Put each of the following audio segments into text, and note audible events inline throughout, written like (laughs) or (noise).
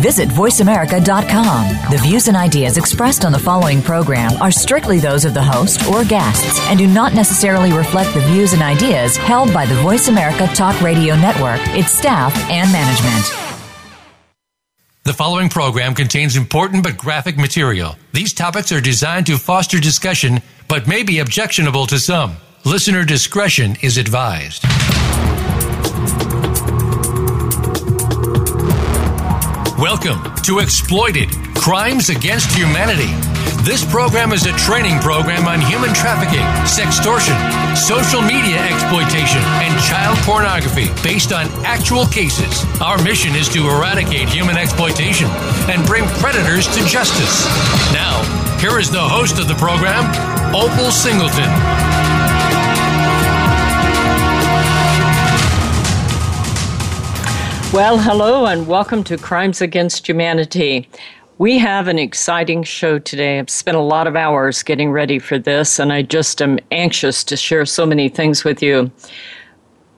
Visit VoiceAmerica.com. The views and ideas expressed on the following program are strictly those of the host or guests and do not necessarily reflect the views and ideas held by the Voice America Talk Radio Network, its staff, and management. The following program contains important but graphic material. These topics are designed to foster discussion but may be objectionable to some. Listener discretion is advised. Welcome to Exploited Crimes Against Humanity this program is a training program on human trafficking, sextortion, social media exploitation, and child pornography based on actual cases. Our mission is to eradicate human exploitation and bring predators to justice. Now, here is the host of the program, Opal Singleton. Well, hello, and welcome to Crimes Against Humanity. We have an exciting show today. I've spent a lot of hours getting ready for this, and I just am anxious to share so many things with you.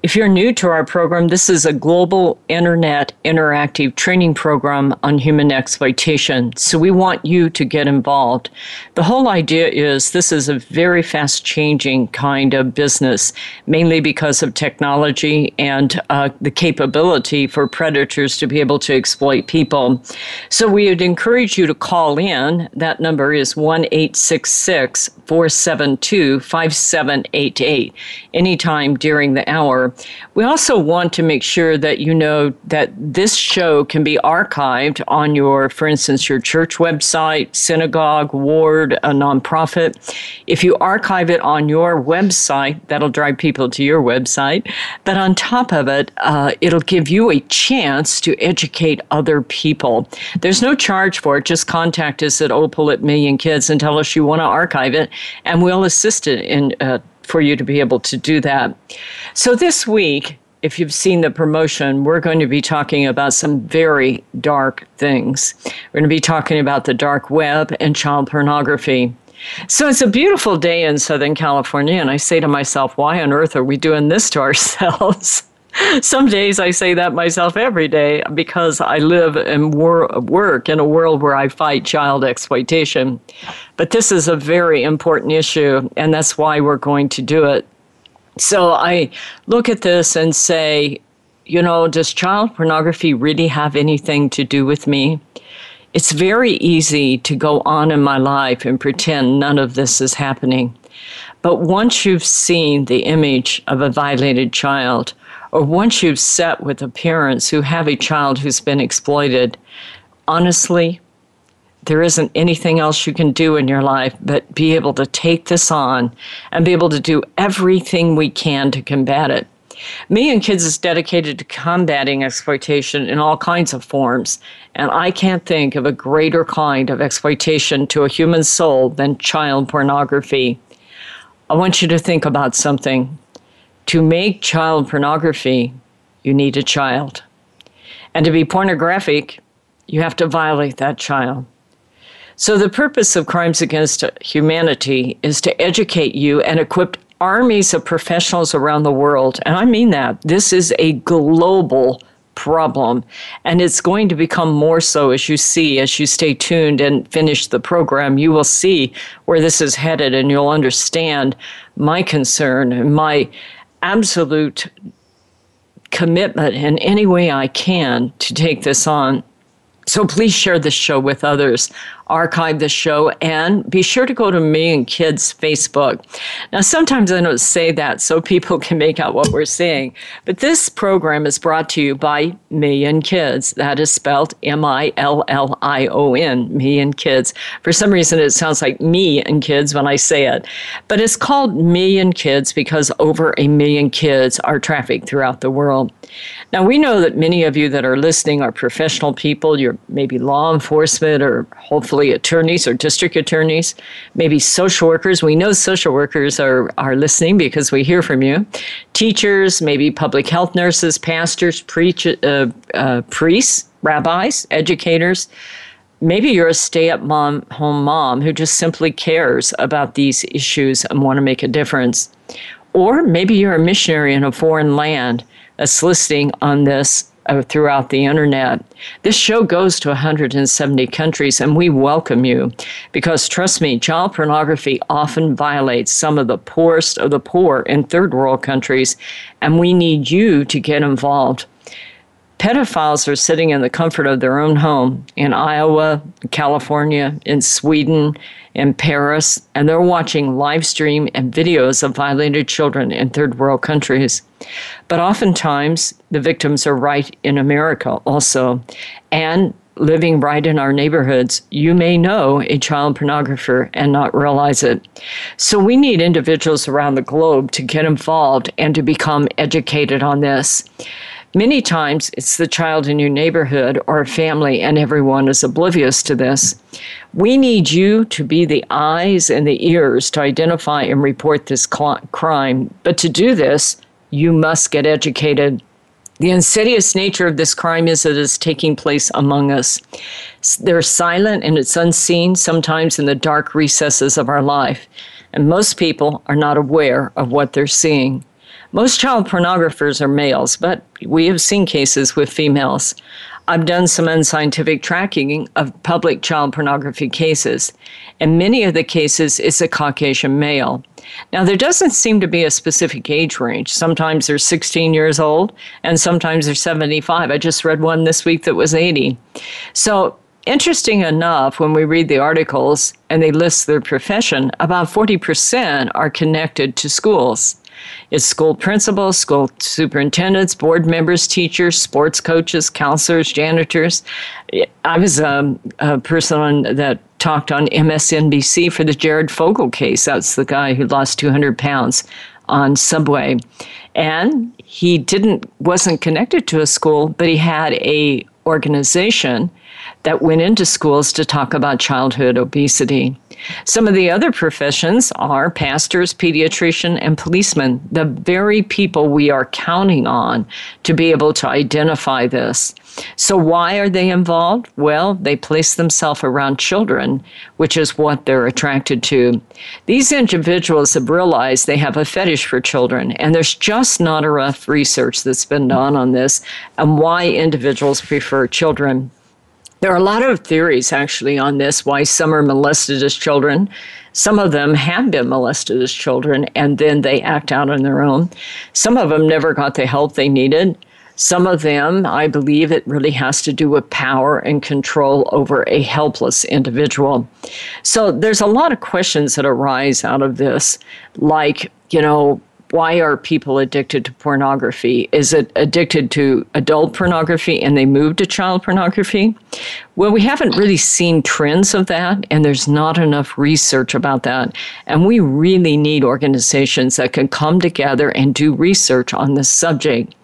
If you're new to our program, this is a global internet interactive training program on human exploitation. So we want you to get involved. The whole idea is this is a very fast changing kind of business, mainly because of technology and uh, the capability for predators to be able to exploit people. So we would encourage you to call in. That number is 1 472 5788 anytime during the hour. We also want to make sure that you know that this show can be archived on your, for instance, your church website, synagogue, ward, a nonprofit. If you archive it on your website, that'll drive people to your website. But on top of it, uh, it'll give you a chance to educate other people. There's no charge for it. Just contact us at Opal at Million Kids and tell us you want to archive it, and we'll assist it in uh, for you to be able to do that. So this week, if you've seen the promotion, we're going to be talking about some very dark things. We're going to be talking about the dark web and child pornography. So it's a beautiful day in Southern California, and I say to myself, why on earth are we doing this to (laughs) ourselves? (laughs) Some days I say that myself every day because I live and wor- work in a world where I fight child exploitation. But this is a very important issue, and that's why we're going to do it. So I look at this and say, you know, does child pornography really have anything to do with me? It's very easy to go on in my life and pretend none of this is happening. But once you've seen the image of a violated child, or once you've sat with the parents who have a child who's been exploited, honestly, there isn't anything else you can do in your life but be able to take this on and be able to do everything we can to combat it. Million Kids is dedicated to combating exploitation in all kinds of forms, and I can't think of a greater kind of exploitation to a human soul than child pornography. I want you to think about something. To make child pornography, you need a child. And to be pornographic, you have to violate that child. So, the purpose of Crimes Against Humanity is to educate you and equip armies of professionals around the world. And I mean that. This is a global problem. And it's going to become more so as you see, as you stay tuned and finish the program. You will see where this is headed and you'll understand my concern and my absolute commitment in any way I can to take this on. So please share this show with others archive the show, and be sure to go to Million Kids Facebook. Now, sometimes I don't say that so people (laughs) can make out what we're saying, but this program is brought to you by Million Kids. That is spelled M I L L I O N, Million Kids. For some reason, it sounds like me and kids when I say it, but it's called Million Kids because over a million kids are trafficked throughout the world. Now, we know that many of you that are listening are professional people. You're maybe law enforcement or hopefully attorneys or district attorneys, maybe social workers. We know social workers are, are listening because we hear from you. Teachers, maybe public health nurses, pastors, preach, uh, uh, priests, rabbis, educators. Maybe you're a stay at home mom who just simply cares about these issues and want to make a difference. Or maybe you're a missionary in a foreign land that's listening on this uh, throughout the internet. This show goes to 170 countries, and we welcome you because, trust me, child pornography often violates some of the poorest of the poor in third world countries, and we need you to get involved. Pedophiles are sitting in the comfort of their own home in Iowa, California, in Sweden, in Paris, and they're watching live stream and videos of violated children in third world countries. But oftentimes, the victims are right in America also. And living right in our neighborhoods, you may know a child pornographer and not realize it. So we need individuals around the globe to get involved and to become educated on this. Many times it's the child in your neighborhood or family, and everyone is oblivious to this. We need you to be the eyes and the ears to identify and report this crime. But to do this, you must get educated. The insidious nature of this crime is that it is taking place among us. They're silent and it's unseen, sometimes in the dark recesses of our life. And most people are not aware of what they're seeing. Most child pornographers are males, but we have seen cases with females. I've done some unscientific tracking of public child pornography cases. and many of the cases, it's a Caucasian male. Now, there doesn't seem to be a specific age range. Sometimes they're 16 years old, and sometimes they're 75. I just read one this week that was 80. So, interesting enough, when we read the articles and they list their profession, about 40% are connected to schools. It's school principals, school superintendents, board members, teachers, sports coaches, counselors, janitors. I was a, a person on, that talked on MSNBC for the Jared Fogle case. That's the guy who lost 200 pounds on Subway. And he didn't wasn't connected to a school, but he had a organization that went into schools to talk about childhood obesity. Some of the other professions are pastors, pediatrician, and policemen, the very people we are counting on to be able to identify this. So, why are they involved? Well, they place themselves around children, which is what they're attracted to. These individuals have realized they have a fetish for children, and there's just not enough research that's been done on this and why individuals prefer children. There are a lot of theories actually on this why some are molested as children. Some of them have been molested as children and then they act out on their own. Some of them never got the help they needed. Some of them, I believe it really has to do with power and control over a helpless individual. So there's a lot of questions that arise out of this, like, you know, why are people addicted to pornography? Is it addicted to adult pornography and they move to child pornography? Well, we haven't really seen trends of that, and there's not enough research about that. And we really need organizations that can come together and do research on this subject.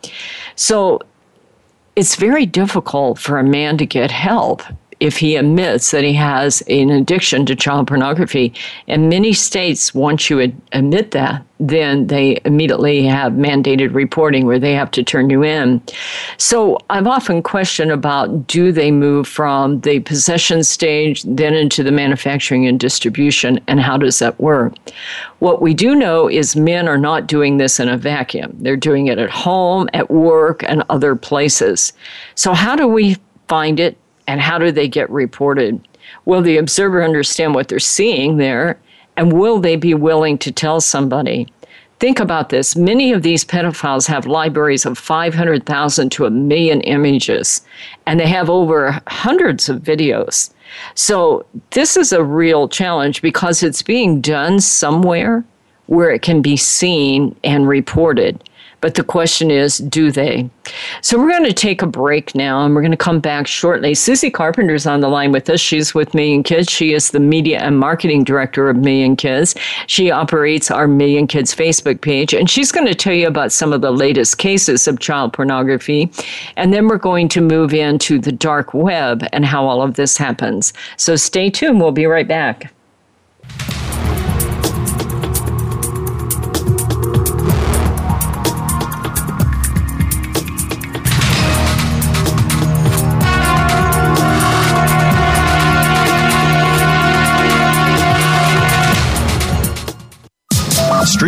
So it's very difficult for a man to get help if he admits that he has an addiction to child pornography. And many states, once you ad- admit that, then they immediately have mandated reporting where they have to turn you in. So I've often questioned about do they move from the possession stage then into the manufacturing and distribution, and how does that work? What we do know is men are not doing this in a vacuum. They're doing it at home, at work, and other places. So how do we find it? And how do they get reported? Will the observer understand what they're seeing there? And will they be willing to tell somebody? Think about this. Many of these pedophiles have libraries of 500,000 to a million images, and they have over hundreds of videos. So, this is a real challenge because it's being done somewhere where it can be seen and reported. But the question is, do they? So we're going to take a break now and we're going to come back shortly. Susie Carpenter's on the line with us. She's with Million Kids. She is the media and marketing director of Million Kids. She operates our Million Kids Facebook page and she's going to tell you about some of the latest cases of child pornography. And then we're going to move into the dark web and how all of this happens. So stay tuned. We'll be right back.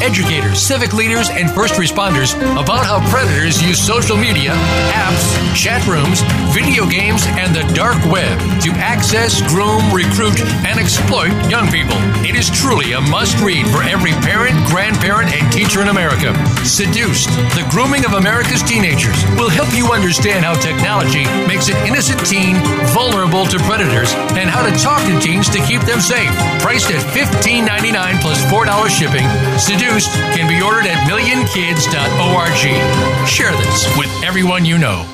educators, civic leaders, and first responders about how predators use social media, apps, chat rooms, video games, and the dark web to access, groom, recruit, and exploit young people. It is truly a must read for every parent, grandparent, and teacher in America. Seduced, the grooming of America's teenagers will help you understand how technology makes an innocent teen vulnerable to predators and how to talk to teens to keep them safe. Priced at $15.99 plus $4 shipping, Seduced Seduced can be ordered at millionkids.org. Share this with everyone you know.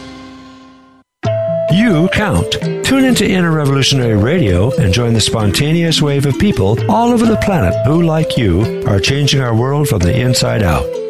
You count. Tune into Inner Revolutionary Radio and join the spontaneous wave of people all over the planet who, like you, are changing our world from the inside out.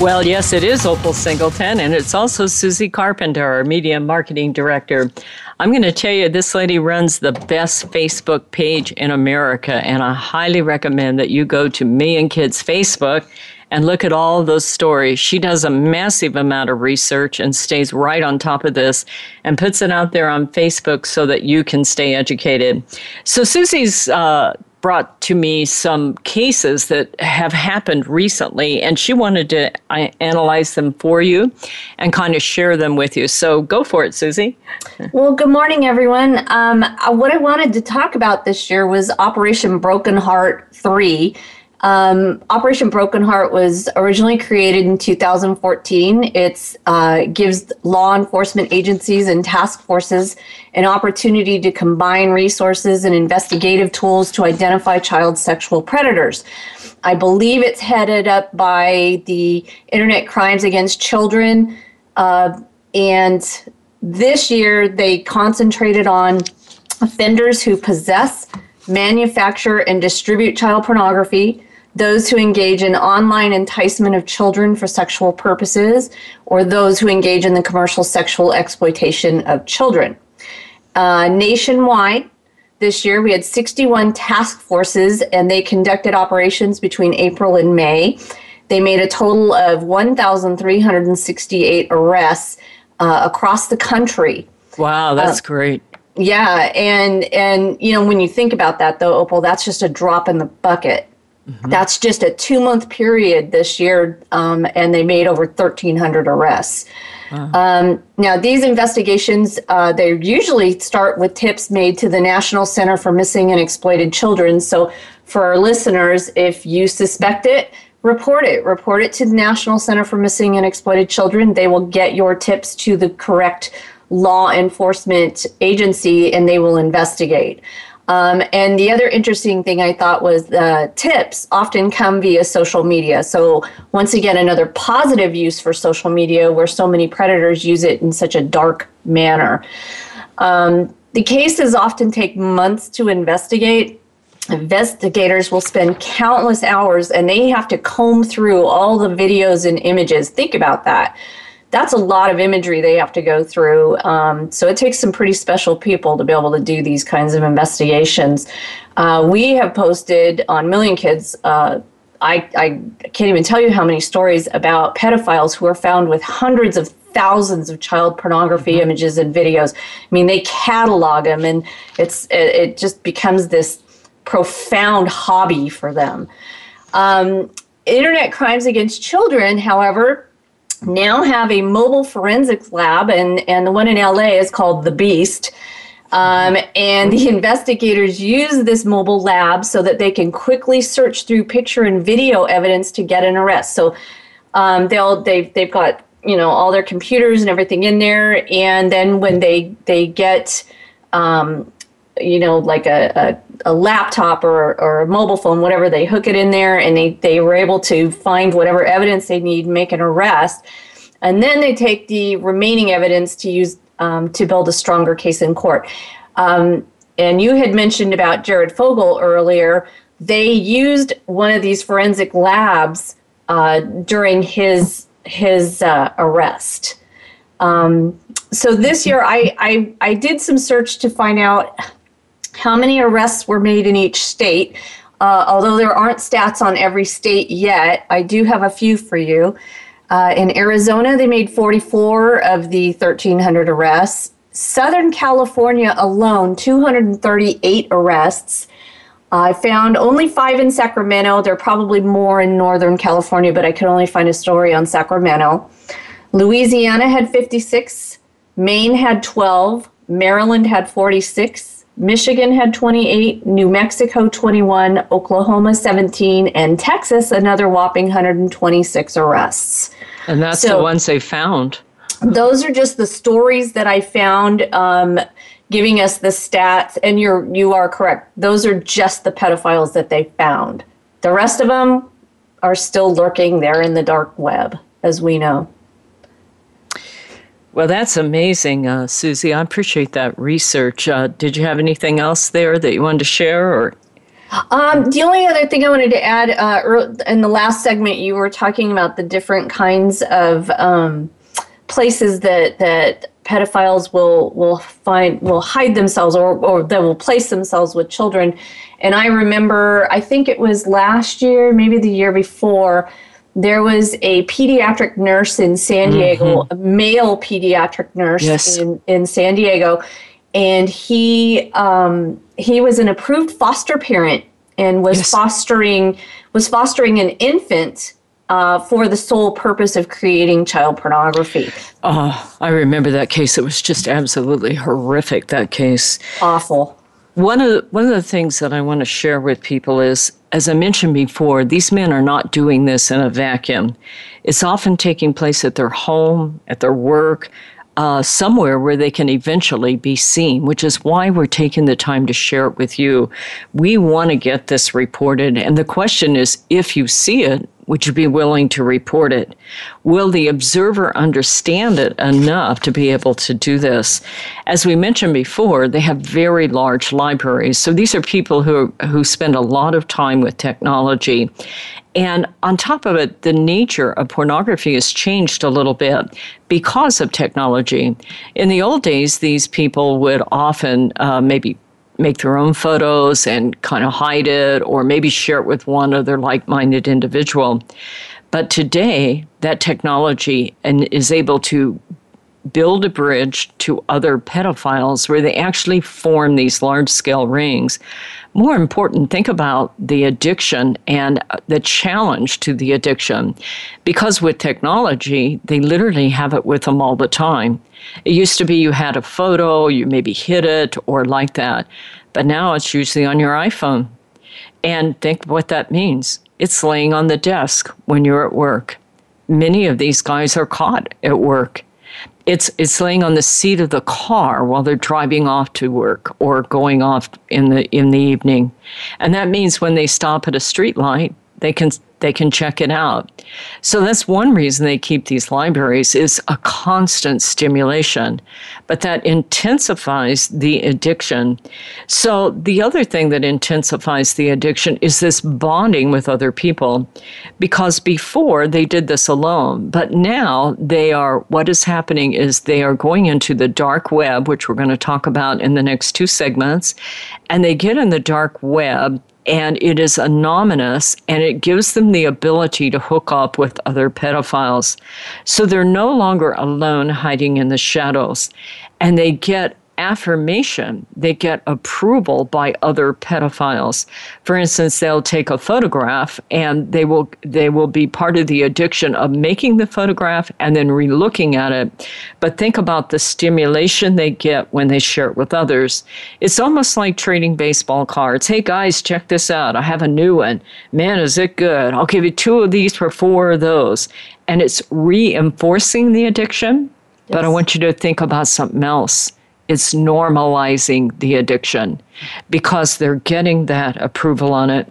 Well, yes, it is Opal Singleton, and it's also Susie Carpenter, our media marketing director. I'm going to tell you, this lady runs the best Facebook page in America, and I highly recommend that you go to Million Kids Facebook and look at all those stories. She does a massive amount of research and stays right on top of this and puts it out there on Facebook so that you can stay educated. So, Susie's uh, brought to me some cases that have happened recently, and she wanted to uh, analyze them for you and kind of share them with you. So go for it, Susie. Well, good morning, everyone. Um, uh, what I wanted to talk about this year was Operation Broken Heart 3. Um, Operation Broken Heart was originally created in 2014. It uh, gives law enforcement agencies and task forces an opportunity to combine resources and investigative tools to identify child sexual predators. I believe it's headed up by the Internet Crimes Against Children. Uh, and this year they concentrated on offenders who possess, manufacture, and distribute child pornography those who engage in online enticement of children for sexual purposes, or those who engage in the commercial sexual exploitation of children. Uh, nationwide, this year we had 61 task forces and they conducted operations between April and May. They made a total of 1,368 arrests uh, across the country. Wow, that's uh, great. Yeah, and and you know when you think about that though, Opal, that's just a drop in the bucket Mm-hmm. That's just a two month period this year, um, and they made over 1,300 arrests. Wow. Um, now, these investigations, uh, they usually start with tips made to the National Center for Missing and Exploited Children. So, for our listeners, if you suspect it, report it. Report it to the National Center for Missing and Exploited Children. They will get your tips to the correct law enforcement agency and they will investigate. Um, and the other interesting thing I thought was the tips often come via social media. So, once again, another positive use for social media where so many predators use it in such a dark manner. Um, the cases often take months to investigate. Investigators will spend countless hours and they have to comb through all the videos and images. Think about that that's a lot of imagery they have to go through. Um, so it takes some pretty special people to be able to do these kinds of investigations. Uh, we have posted on Million Kids. Uh, I, I can't even tell you how many stories about pedophiles who are found with hundreds of thousands of child pornography mm-hmm. images and videos. I mean, they catalog them, and it's it, it just becomes this profound hobby for them. Um, internet crimes against children, however, now have a mobile forensics lab, and, and the one in LA is called The Beast. Um, and the investigators use this mobile lab so that they can quickly search through picture and video evidence to get an arrest. So um, they'll they've they've got you know all their computers and everything in there, and then when they they get um, you know like a, a, a, laptop or, or a mobile phone whatever they hook it in there and they, they were able to find whatever evidence they need make an arrest. And then they take the remaining evidence to use um, to build a stronger case in court. Um, and you had mentioned about jared fogle earlier. They used one of these forensic labs uh, during his his uh, arrest. Um, so this year I, I I did some search to find out how many arrests were made in each state. Uh, although there aren't stats on every state yet, I do have a few for you. Uh, in Arizona, they made 44 of the 1,300 arrests. Southern California alone, 238 arrests. I found only five in Sacramento. There are probably more in Northern California, but I could only find a story on Sacramento. Louisiana had 56, Maine had 12, Maryland had 46, Michigan had 28, New Mexico 21, Oklahoma 17, and Texas another whopping 126 arrests. And that's so, the ones they found. Those are just the stories that I found um, giving us the stats and you're you are correct. Those are just the pedophiles that they found. The rest of them are still lurking there in the dark web as we know. Well, that's amazing, uh, Susie. I appreciate that research. Uh, did you have anything else there that you wanted to share, or? Um, the only other thing I wanted to add uh, in the last segment, you were talking about the different kinds of um, places that that pedophiles will will find will hide themselves or or that will place themselves with children. And I remember, I think it was last year, maybe the year before there was a pediatric nurse in San Diego, mm-hmm. a male pediatric nurse yes. in, in San Diego, and he um, he was an approved foster parent and was yes. fostering was fostering an infant uh, for the sole purpose of creating child pornography. Oh, I remember that case. It was just absolutely horrific. That case, awful. One of the, one of the things that I want to share with people is, as I mentioned before, these men are not doing this in a vacuum. It's often taking place at their home, at their work, uh, somewhere where they can eventually be seen, which is why we're taking the time to share it with you. We want to get this reported, and the question is if you see it, would you be willing to report it? Will the observer understand it enough to be able to do this? As we mentioned before, they have very large libraries. So these are people who, who spend a lot of time with technology. And on top of it, the nature of pornography has changed a little bit because of technology. In the old days, these people would often uh, maybe make their own photos and kind of hide it or maybe share it with one other like minded individual. But today, that technology and is able to build a bridge to other pedophiles where they actually form these large scale rings. More important, think about the addiction and uh, the challenge to the addiction. Because with technology, they literally have it with them all the time. It used to be you had a photo, you maybe hid it or like that, but now it's usually on your iPhone. And think what that means it's laying on the desk when you're at work. Many of these guys are caught at work it's it's laying on the seat of the car while they're driving off to work or going off in the in the evening. And that means when they stop at a street light they can they can check it out. So that's one reason they keep these libraries is a constant stimulation, but that intensifies the addiction. So the other thing that intensifies the addiction is this bonding with other people because before they did this alone, but now they are what is happening is they are going into the dark web, which we're going to talk about in the next two segments, and they get in the dark web and it is anonymous and it gives them the ability to hook up with other pedophiles. So they're no longer alone hiding in the shadows and they get affirmation, they get approval by other pedophiles. For instance, they'll take a photograph and they will they will be part of the addiction of making the photograph and then relooking at it. But think about the stimulation they get when they share it with others. It's almost like trading baseball cards. Hey guys, check this out. I have a new one. Man, is it good? I'll give you two of these for four of those. And it's reinforcing the addiction. Yes. But I want you to think about something else it's normalizing the addiction because they're getting that approval on it.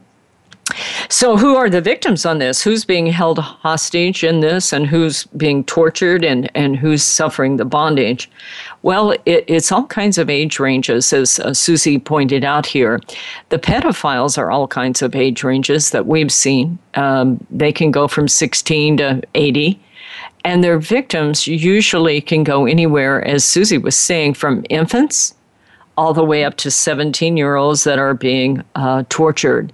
So, who are the victims on this? Who's being held hostage in this, and who's being tortured, and, and who's suffering the bondage? Well, it, it's all kinds of age ranges, as uh, Susie pointed out here. The pedophiles are all kinds of age ranges that we've seen. Um, they can go from 16 to 80. And their victims usually can go anywhere, as Susie was saying, from infants all the way up to 17 year olds that are being uh, tortured.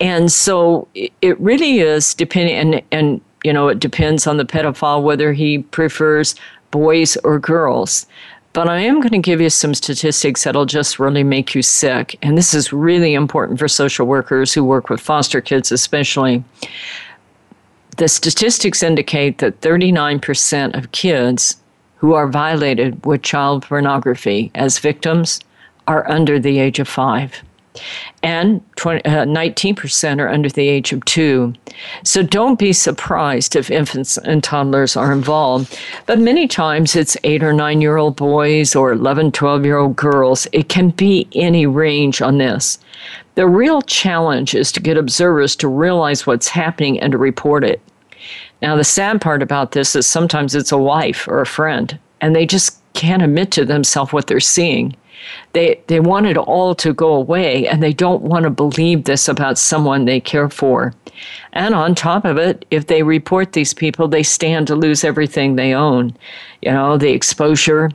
And so it really is depending, and, and you know, it depends on the pedophile whether he prefers boys or girls. But I am going to give you some statistics that'll just really make you sick. And this is really important for social workers who work with foster kids, especially the statistics indicate that 39% of kids who are violated with child pornography as victims are under the age of five. And 20, uh, 19% are under the age of two. So don't be surprised if infants and toddlers are involved. But many times it's eight or nine year old boys or 11, 12 year old girls. It can be any range on this. The real challenge is to get observers to realize what's happening and to report it. Now, the sad part about this is sometimes it's a wife or a friend, and they just can't admit to themselves what they're seeing. They, they want it all to go away, and they don't want to believe this about someone they care for. And on top of it, if they report these people, they stand to lose everything they own. You know, the exposure,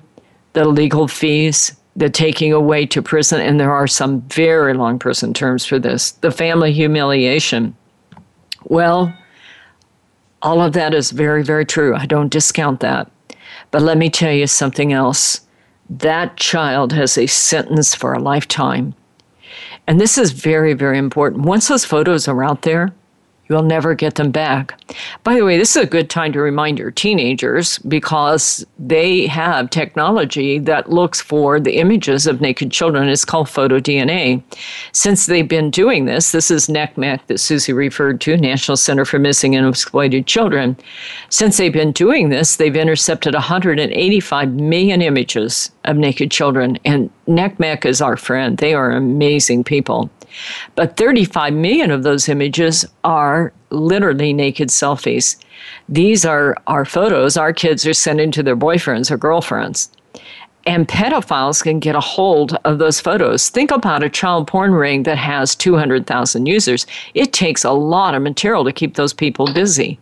the legal fees, the taking away to prison, and there are some very long prison terms for this, the family humiliation. Well, all of that is very, very true. I don't discount that. But let me tell you something else. That child has a sentence for a lifetime. And this is very, very important. Once those photos are out there, You'll never get them back. By the way, this is a good time to remind your teenagers because they have technology that looks for the images of naked children. It's called photo DNA. Since they've been doing this, this is NCMEC that Susie referred to, National Center for Missing and Exploited Children. Since they've been doing this, they've intercepted 185 million images of naked children. And NCMEC is our friend. They are amazing people. But 35 million of those images are literally naked selfies. These are our photos our kids are sending to their boyfriends or girlfriends. And pedophiles can get a hold of those photos. Think about a child porn ring that has 200,000 users. It takes a lot of material to keep those people busy.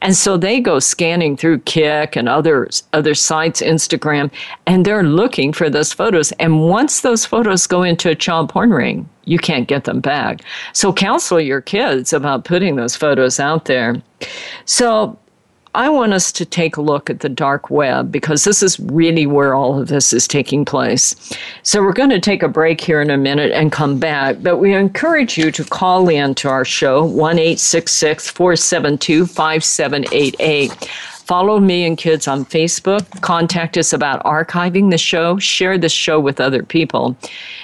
And so they go scanning through Kik and other other sites, Instagram, and they're looking for those photos. And once those photos go into a child porn ring, you can't get them back. So counsel your kids about putting those photos out there. So I want us to take a look at the dark web because this is really where all of this is taking place. So we're going to take a break here in a minute and come back, but we encourage you to call in to our show 1 472 5788 Follow Million Kids on Facebook. Contact us about archiving the show. Share the show with other people.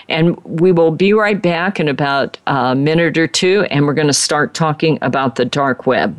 And we will be right back in about a minute or two, and we're going to start talking about the dark web.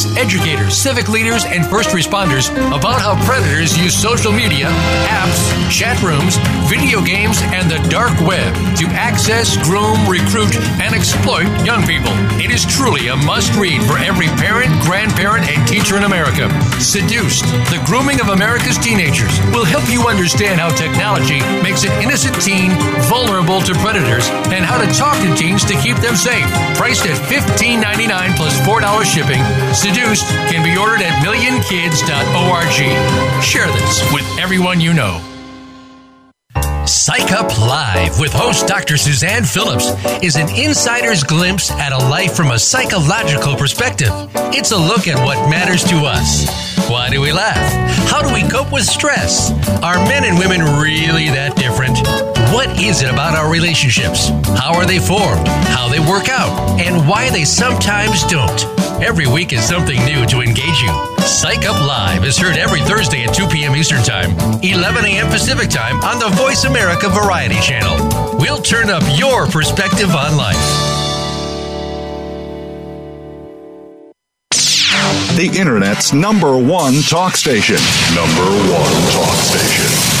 educators, civic leaders, and first responders about how predators use social media, apps, chat rooms, video games, and the dark web to access, groom, recruit, and exploit young people. It is truly a must read for every parent, grandparent, and teacher in America. Seduced The Grooming of America's Teenagers will help you understand how technology makes an innocent teen vulnerable to predators and how to talk to teens to keep them safe. Priced at $15.99 plus $4 shipping, Can be ordered at millionkids.org. Share this with everyone you know. Psych Up Live with host Dr. Suzanne Phillips is an insider's glimpse at a life from a psychological perspective. It's a look at what matters to us. Why do we laugh? How do we cope with stress? Are men and women really that different? What is it about our relationships? How are they formed? How they work out? And why they sometimes don't? Every week is something new to engage you. Psych Up Live is heard every Thursday at 2 p.m. Eastern Time, 11 a.m. Pacific Time on the Voice America Variety Channel. We'll turn up your perspective on life. The Internet's number one talk station. Number one talk station.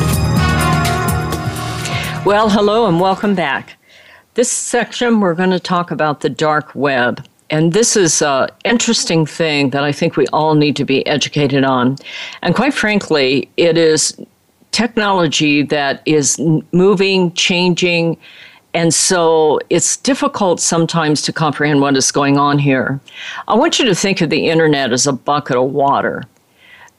Well, hello and welcome back. This section, we're going to talk about the dark web. And this is an interesting thing that I think we all need to be educated on. And quite frankly, it is technology that is moving, changing, and so it's difficult sometimes to comprehend what is going on here. I want you to think of the internet as a bucket of water.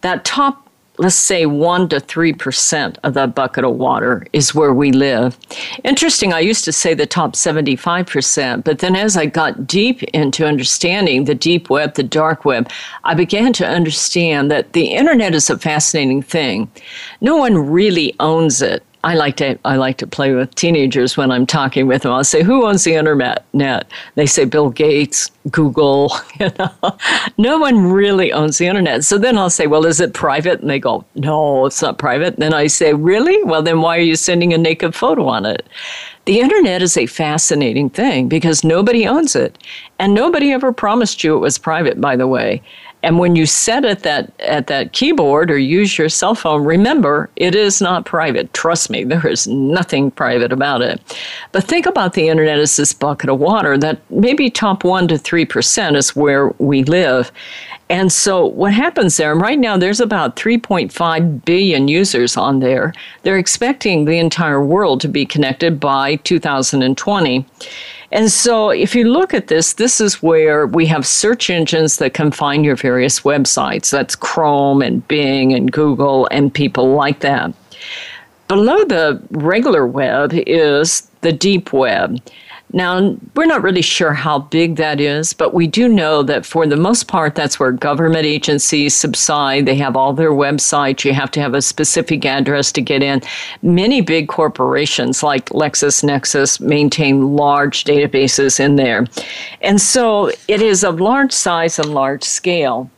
That top let's say 1 to 3% of that bucket of water is where we live. Interesting, I used to say the top 75%, but then as I got deep into understanding the deep web, the dark web, I began to understand that the internet is a fascinating thing. No one really owns it. I like to I like to play with teenagers when I'm talking with them. I'll say, "Who owns the internet?" Net. They say Bill Gates, Google. (laughs) You know, no one really owns the internet. So then I'll say, "Well, is it private?" And they go, "No, it's not private." And then I say, "Really? Well, then why are you sending a naked photo on it?" The internet is a fascinating thing because nobody owns it, and nobody ever promised you it was private. By the way, and when you set it that at that keyboard or use your cell phone, remember it is not private. Trust me, there is nothing private about it. But think about the internet as this bucket of water that maybe top one to three percent is where we live. And so what happens there, right now there's about 3.5 billion users on there. They're expecting the entire world to be connected by 2020. And so if you look at this, this is where we have search engines that can find your various websites. That's Chrome and Bing and Google and people like that. Below the regular web is the deep web. Now, we're not really sure how big that is, but we do know that for the most part, that's where government agencies subside. They have all their websites. You have to have a specific address to get in. Many big corporations like LexisNexis maintain large databases in there. And so it is of large size and large scale.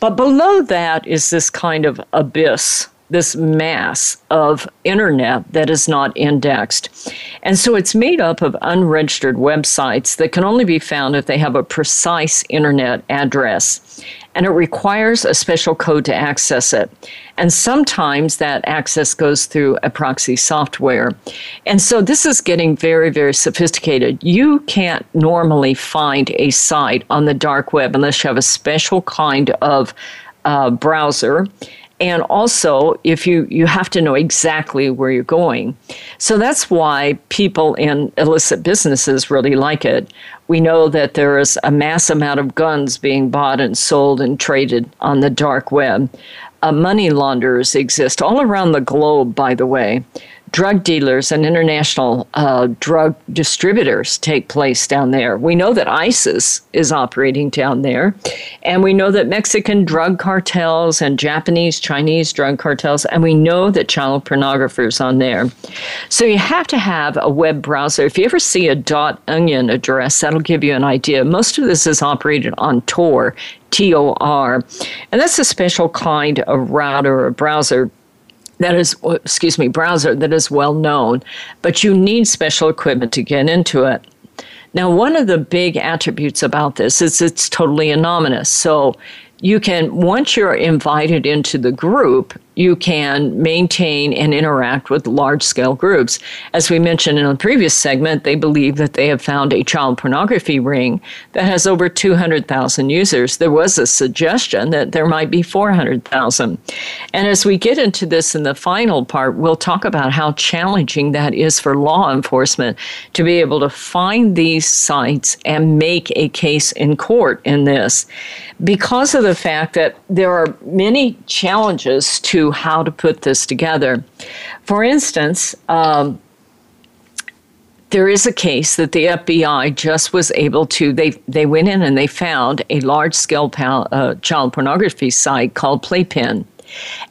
But below that is this kind of abyss this mass of internet that is not indexed. And so it's made up of unregistered websites that can only be found if they have a precise internet address. And it requires a special code to access it. And sometimes that access goes through a proxy software. And so this is getting very, very sophisticated. You can't normally find a site on the dark web unless you have a special kind of uh, browser and also if you you have to know exactly where you're going. So that's why people in illicit businesses really like it. We know that there is a mass amount of guns being bought and sold and traded on the dark web. Uh, money launderers exist all around the globe by the way drug dealers and international uh, drug distributors take place down there. We know that ISIS is operating down there, and we know that Mexican drug cartels and Japanese, Chinese drug cartels, and we know that child pornographers on there. So you have to have a web browser. If you ever see a dot .onion address, that'll give you an idea. Most of this is operated on Tor, T-O-R, and that's a special kind of router or browser that is, excuse me, browser that is well known, but you need special equipment to get into it. Now, one of the big attributes about this is it's totally anonymous. So you can, once you're invited into the group, you can maintain and interact with large scale groups. As we mentioned in a previous segment, they believe that they have found a child pornography ring that has over 200,000 users. There was a suggestion that there might be 400,000. And as we get into this in the final part, we'll talk about how challenging that is for law enforcement to be able to find these sites and make a case in court in this because of the fact that there are many challenges to how to put this together. For instance, um, there is a case that the FBI just was able to. They they went in and they found a large scale uh, child pornography site called Playpen,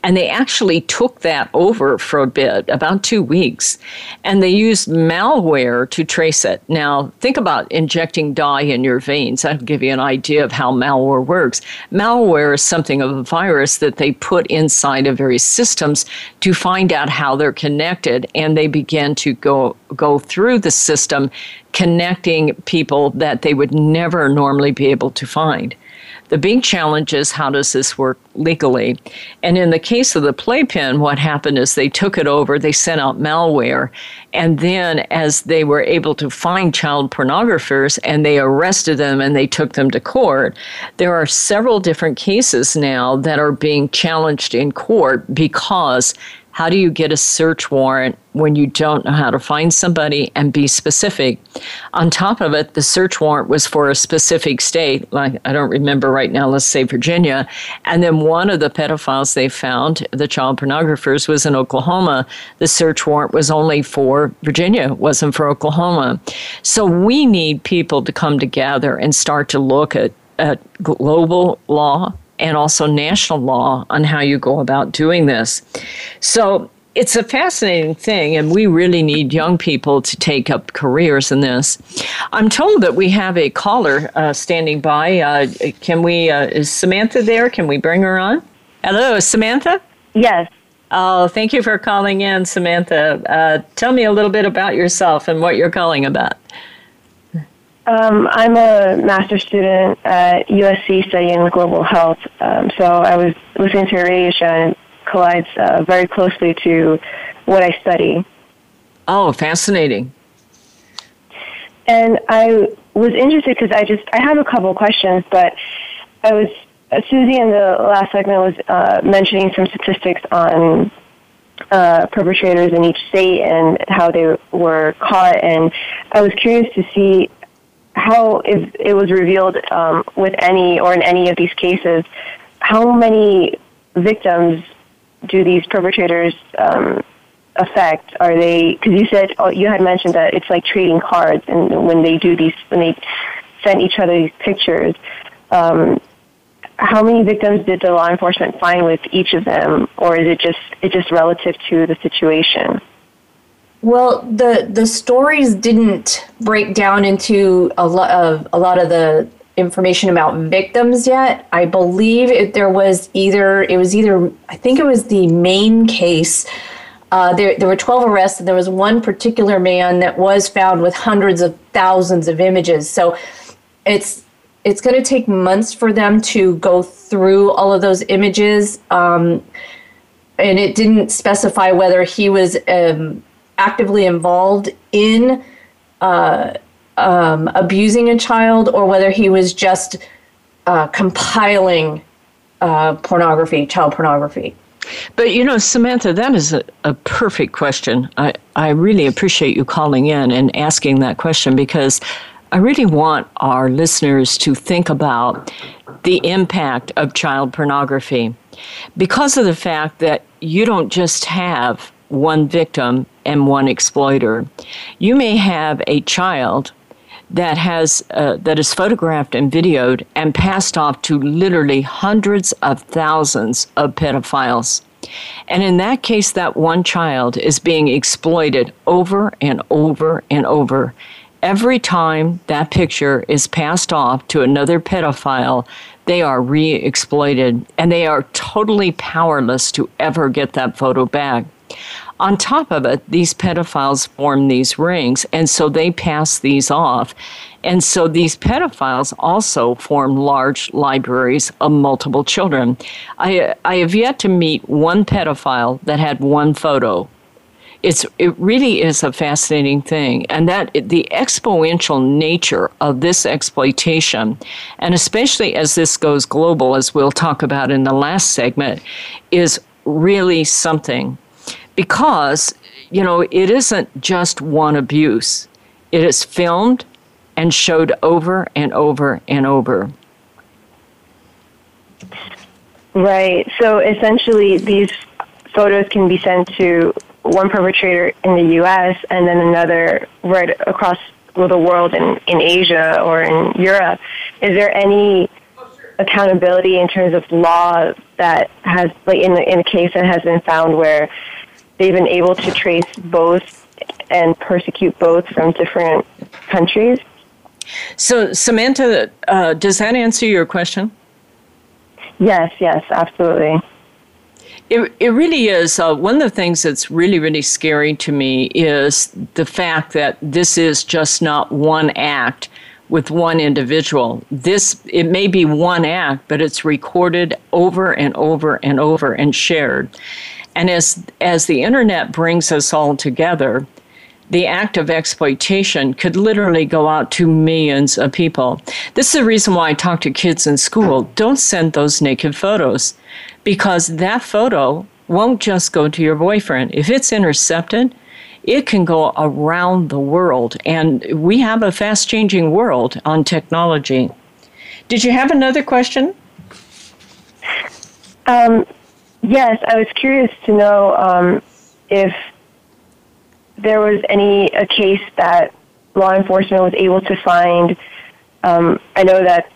and they actually took that over for a bit, about two weeks, and they used malware to trace it. Now, think about injecting dye in your veins. That'll give you an idea of how malware works. Malware is something of a virus that they put inside of various systems to find out how they're connected, and they begin to go go through the system connecting people that they would never normally be able to find. The big challenge is how does this work legally? And in the case of the playpen, what happened is they took it over, they sent out malware, and then as they were able to find child pornographers and they arrested them and they took them to court, there are several different cases now that are being challenged in court because how do you get a search warrant when you don't know how to find somebody and be specific? On top of it, the search warrant was for a specific state, like I don't remember right now, let's say Virginia. And then one of the pedophiles they found, the child pornographers, was in Oklahoma. The search warrant was only for Virginia, wasn't for Oklahoma. So we need people to come together and start to look at, at global law and also national law on how you go about doing this. So it's a fascinating thing, and we really need young people to take up careers in this. I'm told that we have a caller uh, standing by. Uh, can we? Uh, is Samantha there? Can we bring her on? Hello, Samantha. Yes. Oh, thank you for calling in, Samantha. Uh, tell me a little bit about yourself and what you're calling about. Um, I'm a master's student at USC studying global health. Um, so I was listening to your radio show and it collides uh, very closely to what I study. Oh, fascinating. And I was interested because I just I have a couple of questions, but I was uh, Susie in the last segment was uh, mentioning some statistics on uh, perpetrators in each state and how they were caught, and I was curious to see how if it was revealed um, with any or in any of these cases, how many victims do these perpetrators um, effect? Are they? Because you said oh, you had mentioned that it's like trading cards, and when they do these, when they send each other these pictures. Um, how many victims did the law enforcement find with each of them, or is it just it just relative to the situation? Well, the the stories didn't break down into a lot of a lot of the information about victims yet. I believe it, there was either it was either I think it was the main case. Uh, there, there were 12 arrests, and there was one particular man that was found with hundreds of thousands of images. So it's it's going to take months for them to go through all of those images. Um, and it didn't specify whether he was um, actively involved in uh, um, abusing a child or whether he was just uh, compiling uh, pornography, child pornography. But you know, Samantha, that is a, a perfect question. I, I really appreciate you calling in and asking that question because I really want our listeners to think about the impact of child pornography because of the fact that you don't just have one victim and one exploiter. You may have a child that has uh, that is photographed and videoed and passed off to literally hundreds of thousands of pedophiles. And in that case, that one child is being exploited over and over and over every time that picture is passed off to another pedophile, they are re exploited and they are totally powerless to ever get that photo back. On top of it, these pedophiles form these rings, and so they pass these off. And so these pedophiles also form large libraries of multiple children. I, I have yet to meet one pedophile that had one photo it's it really is a fascinating thing and that the exponential nature of this exploitation and especially as this goes global as we'll talk about in the last segment is really something because you know it isn't just one abuse it is filmed and showed over and over and over right so essentially these photos can be sent to one perpetrator in the U.S. and then another right across the world in, in Asia or in Europe. Is there any accountability in terms of law that has, like in, the, in a case that has been found where they've been able to trace both and persecute both from different countries? So, Samantha, uh, does that answer your question? Yes, yes, absolutely. It, it really is. Uh, one of the things that's really, really scary to me is the fact that this is just not one act with one individual. This, it may be one act, but it's recorded over and over and over and shared. And as, as the internet brings us all together, the act of exploitation could literally go out to millions of people. This is the reason why I talk to kids in school. Don't send those naked photos because that photo won't just go to your boyfriend. If it's intercepted, it can go around the world. And we have a fast changing world on technology. Did you have another question? Um, yes, I was curious to know um, if there was any a case that law enforcement was able to find. Um, I know that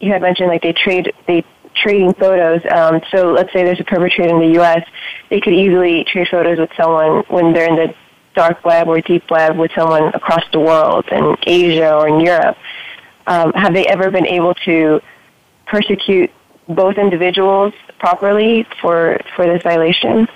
you had mentioned like they trade they trading photos. Um, so let's say there's a perpetrator in the U.S. They could easily trade photos with someone when they're in the dark web or deep web with someone across the world in Asia or in Europe. Um, have they ever been able to persecute both individuals properly for for this violation?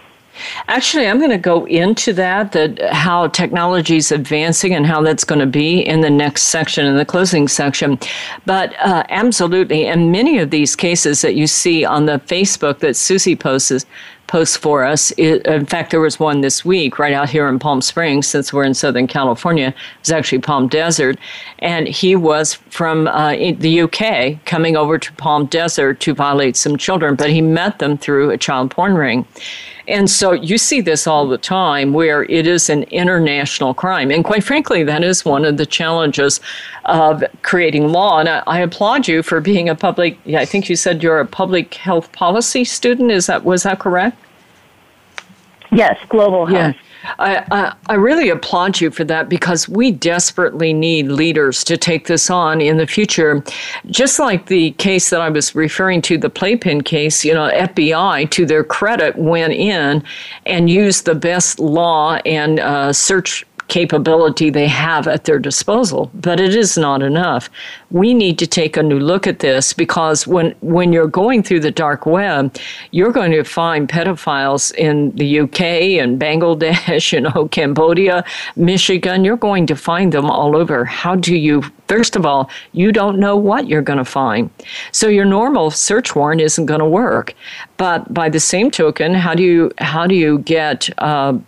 Actually, I'm going to go into that, that how technology is advancing and how that's going to be in the next section, in the closing section. But uh, absolutely, and many of these cases that you see on the Facebook that Susie posts, posts for us. It, in fact, there was one this week right out here in Palm Springs, since we're in Southern California. It was actually Palm Desert. And he was from uh, the UK coming over to Palm Desert to violate some children, but he met them through a child porn ring. And so you see this all the time where it is an international crime. And quite frankly, that is one of the challenges of creating law. And I, I applaud you for being a public, I think you said you're a public health policy student. Is that, was that correct? Yes, global health. I, I, I, really applaud you for that because we desperately need leaders to take this on in the future. Just like the case that I was referring to, the playpen case, you know, FBI, to their credit, went in and used the best law and uh, search capability they have at their disposal, but it is not enough. We need to take a new look at this because when when you're going through the dark web, you're going to find pedophiles in the UK and Bangladesh, (laughs) you know, Cambodia, Michigan. You're going to find them all over. How do you First of all, you don't know what you're going to find. So your normal search warrant isn't going to work. But by the same token, how do you how do you get uh,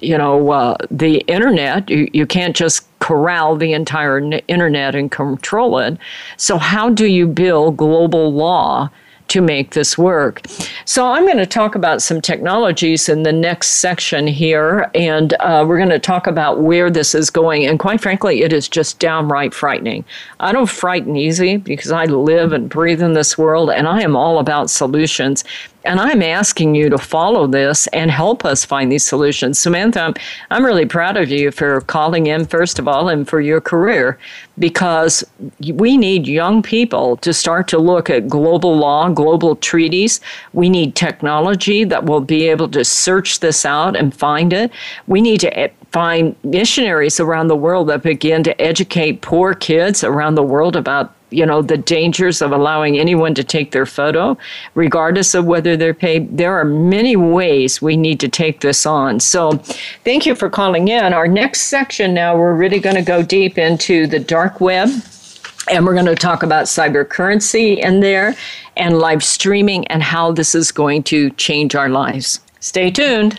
you know, uh, the internet, you, you can't just corral the entire internet and control it. So, how do you build global law to make this work. So, I'm going to talk about some technologies in the next section here, and uh, we're going to talk about where this is going. And quite frankly, it is just downright frightening. I don't frighten easy because I live and breathe in this world, and I am all about solutions. And I'm asking you to follow this and help us find these solutions. Samantha, I'm really proud of you for calling in, first of all, and for your career, because we need young people to start to look at global law, global treaties. We need technology that will be able to search this out and find it. We need to eh, find missionaries around the world that begin to educate poor kids around the world about you know the dangers of allowing anyone to take their photo regardless of whether they're paid. There are many ways we need to take this on. So thank you for calling in. Our next section now we're really going to go deep into the dark web and we're going to talk about cyber currency in there and live streaming and how this is going to change our lives. Stay tuned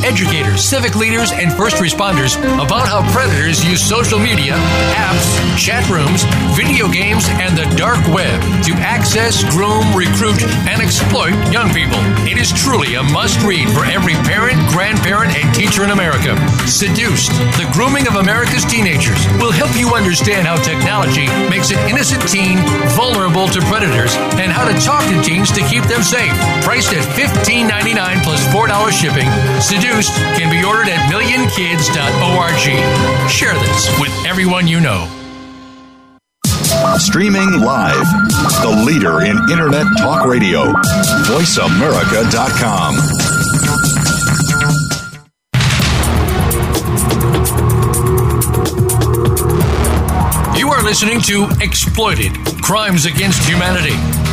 educators, civic leaders, and first responders about how predators use social media, apps, chat rooms, video games, and the dark web to access, groom, recruit, and exploit young people. It is truly a must read for every parent, grandparent, and teacher in America. Seduced, the grooming of America's teenagers will help you understand how technology makes an innocent teen vulnerable to predators and how to talk to teens to keep them safe. Priced at $15.99 plus $4 shipping, Seduced can be ordered at millionkids.org. Share this with everyone you know. Streaming live. The leader in Internet Talk Radio. VoiceAmerica.com. You are listening to Exploited Crimes Against Humanity.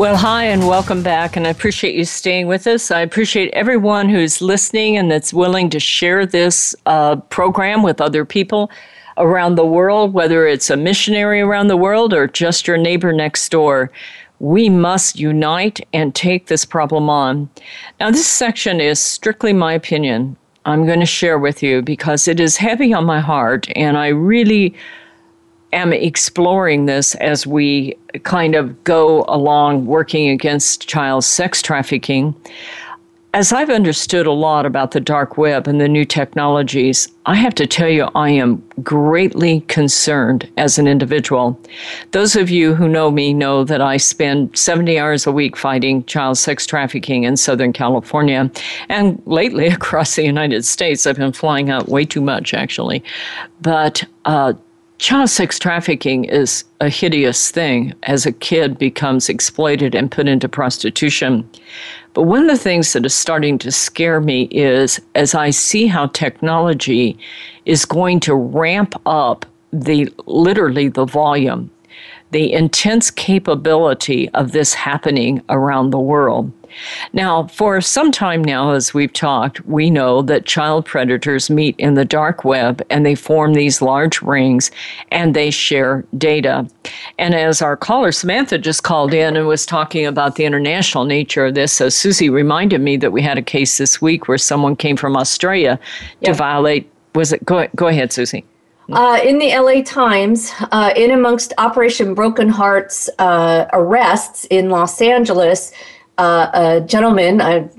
Well, hi, and welcome back. And I appreciate you staying with us. I appreciate everyone who's listening and that's willing to share this uh, program with other people around the world, whether it's a missionary around the world or just your neighbor next door. We must unite and take this problem on. Now, this section is strictly my opinion. I'm going to share with you because it is heavy on my heart, and I really am exploring this as we kind of go along working against child sex trafficking. as I've understood a lot about the dark web and the new technologies, I have to tell you, I am greatly concerned as an individual. Those of you who know me know that I spend 70 hours a week fighting child sex trafficking in Southern California. And lately (laughs) across the United States, I've been flying out way too much, actually. But uh, child sex trafficking is a hideous thing as a kid becomes exploited and put into prostitution. But one of the things that is starting to scare me is as I see how technology is going to ramp up the literally the volume, the intense capability of this happening around the world. Now, for some time now, as we've talked, we know that child predators meet in the dark web and they form these large rings and they share data. And as our caller Samantha just called in and was talking about the international nature of this, so Susie reminded me that we had a case this week where someone came from Australia to violate. Was it? Go, go ahead, Susie. Uh, in the LA Times, uh, in amongst Operation Broken Hearts uh, arrests in Los Angeles, uh, a gentleman, I'm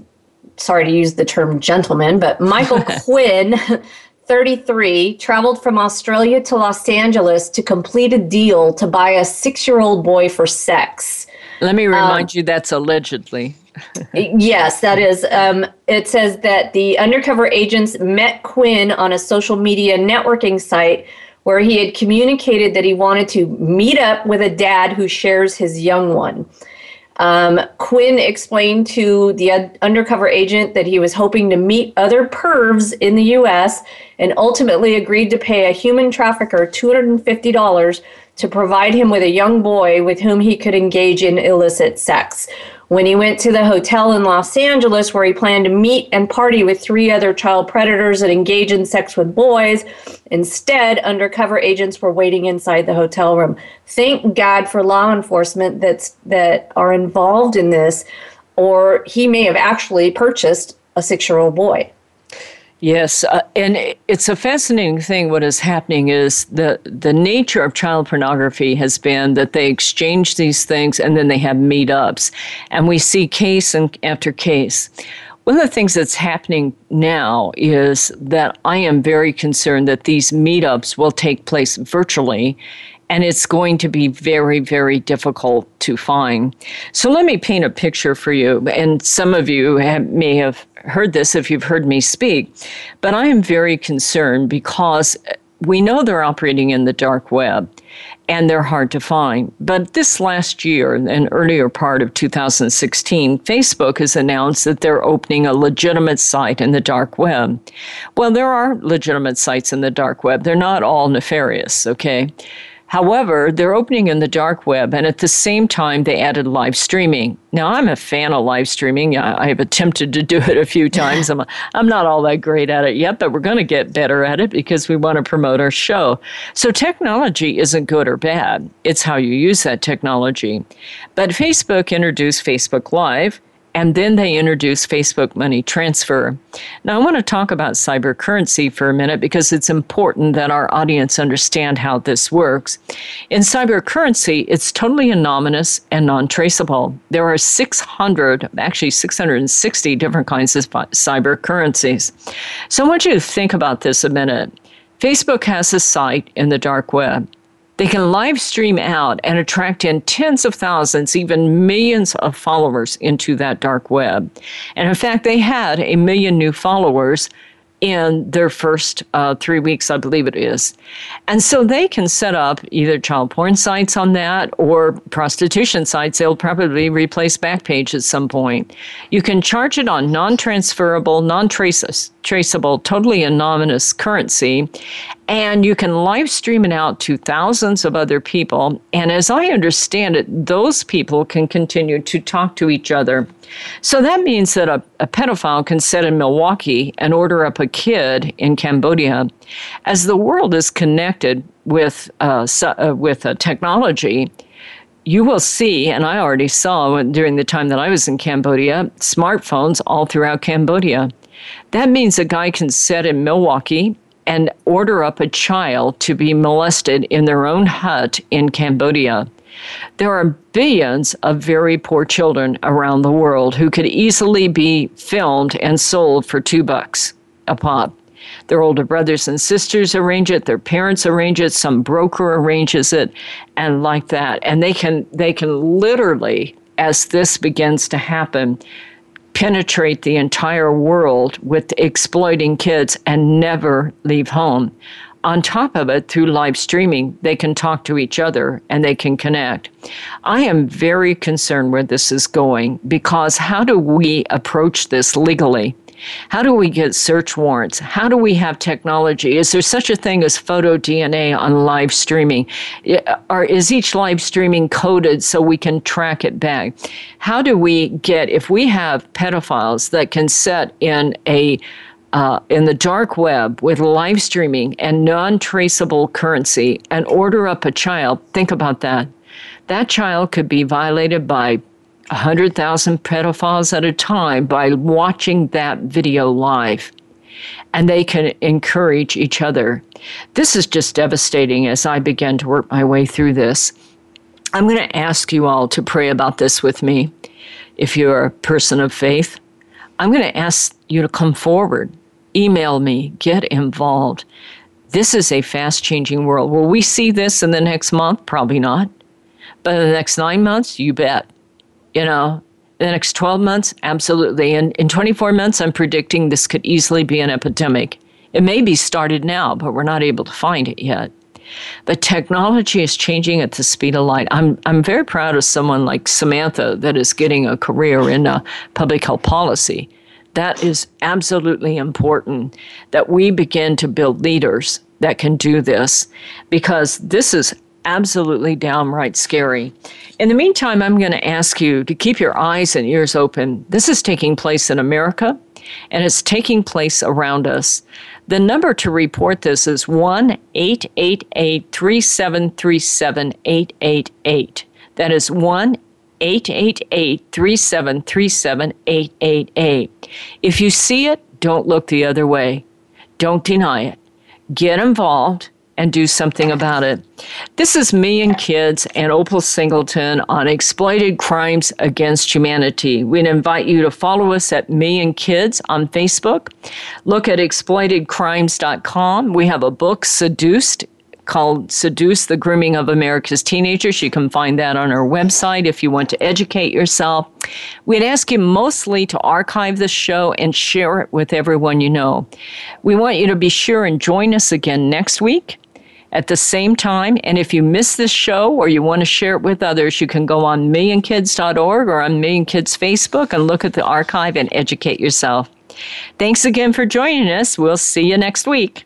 sorry to use the term gentleman, but Michael (laughs) Quinn, (laughs) 33, traveled from Australia to Los Angeles to complete a deal to buy a six year old boy for sex. Let me remind um, you that's allegedly. (laughs) yes, that is. Um, it says that the undercover agents met Quinn on a social media networking site where he had communicated that he wanted to meet up with a dad who shares his young one. Um, Quinn explained to the undercover agent that he was hoping to meet other pervs in the U.S. and ultimately agreed to pay a human trafficker $250 to provide him with a young boy with whom he could engage in illicit sex. When he went to the hotel in Los Angeles, where he planned to meet and party with three other child predators and engage in sex with boys, instead, undercover agents were waiting inside the hotel room. Thank God for law enforcement that's that are involved in this, or he may have actually purchased a six-year-old boy. Yes, uh, and it's a fascinating thing. What is happening is the the nature of child pornography has been that they exchange these things and then they have meetups, and we see case and after case. One of the things that's happening now is that I am very concerned that these meetups will take place virtually and it's going to be very, very difficult to find. So let me paint a picture for you. And some of you have, may have heard this if you've heard me speak, but I am very concerned because we know they're operating in the dark web and they're hard to find. But this last year, an earlier part of 2016, Facebook has announced that they're opening a legitimate site in the dark web. Well, there are legitimate sites in the dark web. They're not all nefarious, okay? However, they're opening in the dark web, and at the same time, they added live streaming. Now, I'm a fan of live streaming. I, have attempted to do it a few (laughs) times. I'm, I'm not all that great at it yet, but we're going to get better at it because we want to promote our show. So, technology isn't good or bad, it's how you use that technology. But Facebook introduced Facebook Live and then they introduced Facebook Money Transfer. Now, I want to talk about cyber currency for a minute because it's important that our audience understand how this works. In cyber currency, it's totally anonymous and non traceable. There are 600, actually 660 different kinds of cyber currencies. So I want you to think about this a minute. Facebook has a site in the dark web. They can live stream out and attract in tens of thousands, even millions of followers into that dark web. And in fact, they had a million new followers in their first uh, three weeks, I believe it is. And so they can set up either child porn sites on that or prostitution sites. They'll probably replace Backpage at some point. You can charge it on non transferable, non traceable, totally anonymous currency. And you can live stream it out to thousands of other people. And as I understand it, those people can continue to talk to each other. So that means that a, a pedophile can sit in Milwaukee and order up a kid in Cambodia. As the world is connected with, uh, uh, with uh, technology, you will see, and I already saw during the time that I was in Cambodia, smartphones all throughout Cambodia. That means a guy can sit in Milwaukee and order up a child to be molested in their own hut in Cambodia. There are billions of very poor children around the world who could easily be filmed and sold for two bucks a pop. Their older brothers and sisters arrange it, their parents arrange it, some broker arranges it, and like that. And they can they can literally, as this begins to happen, penetrate the entire world with exploiting kids and never leave home. On top of it, through live streaming, they can talk to each other and they can connect. I am very concerned where this is going because how do we approach this legally? How do we get search warrants? How do we have technology? Is there such a thing as photo DNA on live streaming? Or is each live streaming coded so we can track it back? How do we get, if we have pedophiles that can set in a uh, in the dark web with live streaming and non traceable currency and order up a child, think about that. That child could be violated by 100,000 pedophiles at a time by watching that video live. And they can encourage each other. This is just devastating as I begin to work my way through this. I'm going to ask you all to pray about this with me. If you're a person of faith, I'm going to ask you to come forward, email me, get involved. This is a fast changing world. Will we see this in the next month? Probably not. But in the next nine months, you bet you know, the next 12 months, absolutely. And in 24 months, I'm predicting this could easily be an epidemic. It may be started now, but we're not able to find it yet. But technology is changing at the speed of light. I'm, I'm very proud of someone like Samantha that is getting a career in uh, public health policy. That is absolutely important that we begin to build leaders that can do this because this is absolutely downright scary. In the meantime, I'm going to ask you to keep your eyes and ears open. This is taking place in America and it's taking place around us. The number to report this is 1 888 3737 888. That is 1 888 3737 888. If you see it, don't look the other way. Don't deny it. Get involved and do something about it. This is Million Kids and Opal Singleton on exploited crimes against humanity. We'd invite you to follow us at Million Kids on Facebook. Look at exploitedcrimes.com. We have a book, Seduced, called Seduce the Grooming of America's Teenagers. You can find that on our website if you want to educate yourself. We'd ask you mostly to archive this show and share it with everyone you know. We want you to be sure and join us again next week at the same time. And if you miss this show or you want to share it with others, you can go on millionkids.org or on Million Kids Facebook and look at the archive and educate yourself. Thanks again for joining us. We'll see you next week.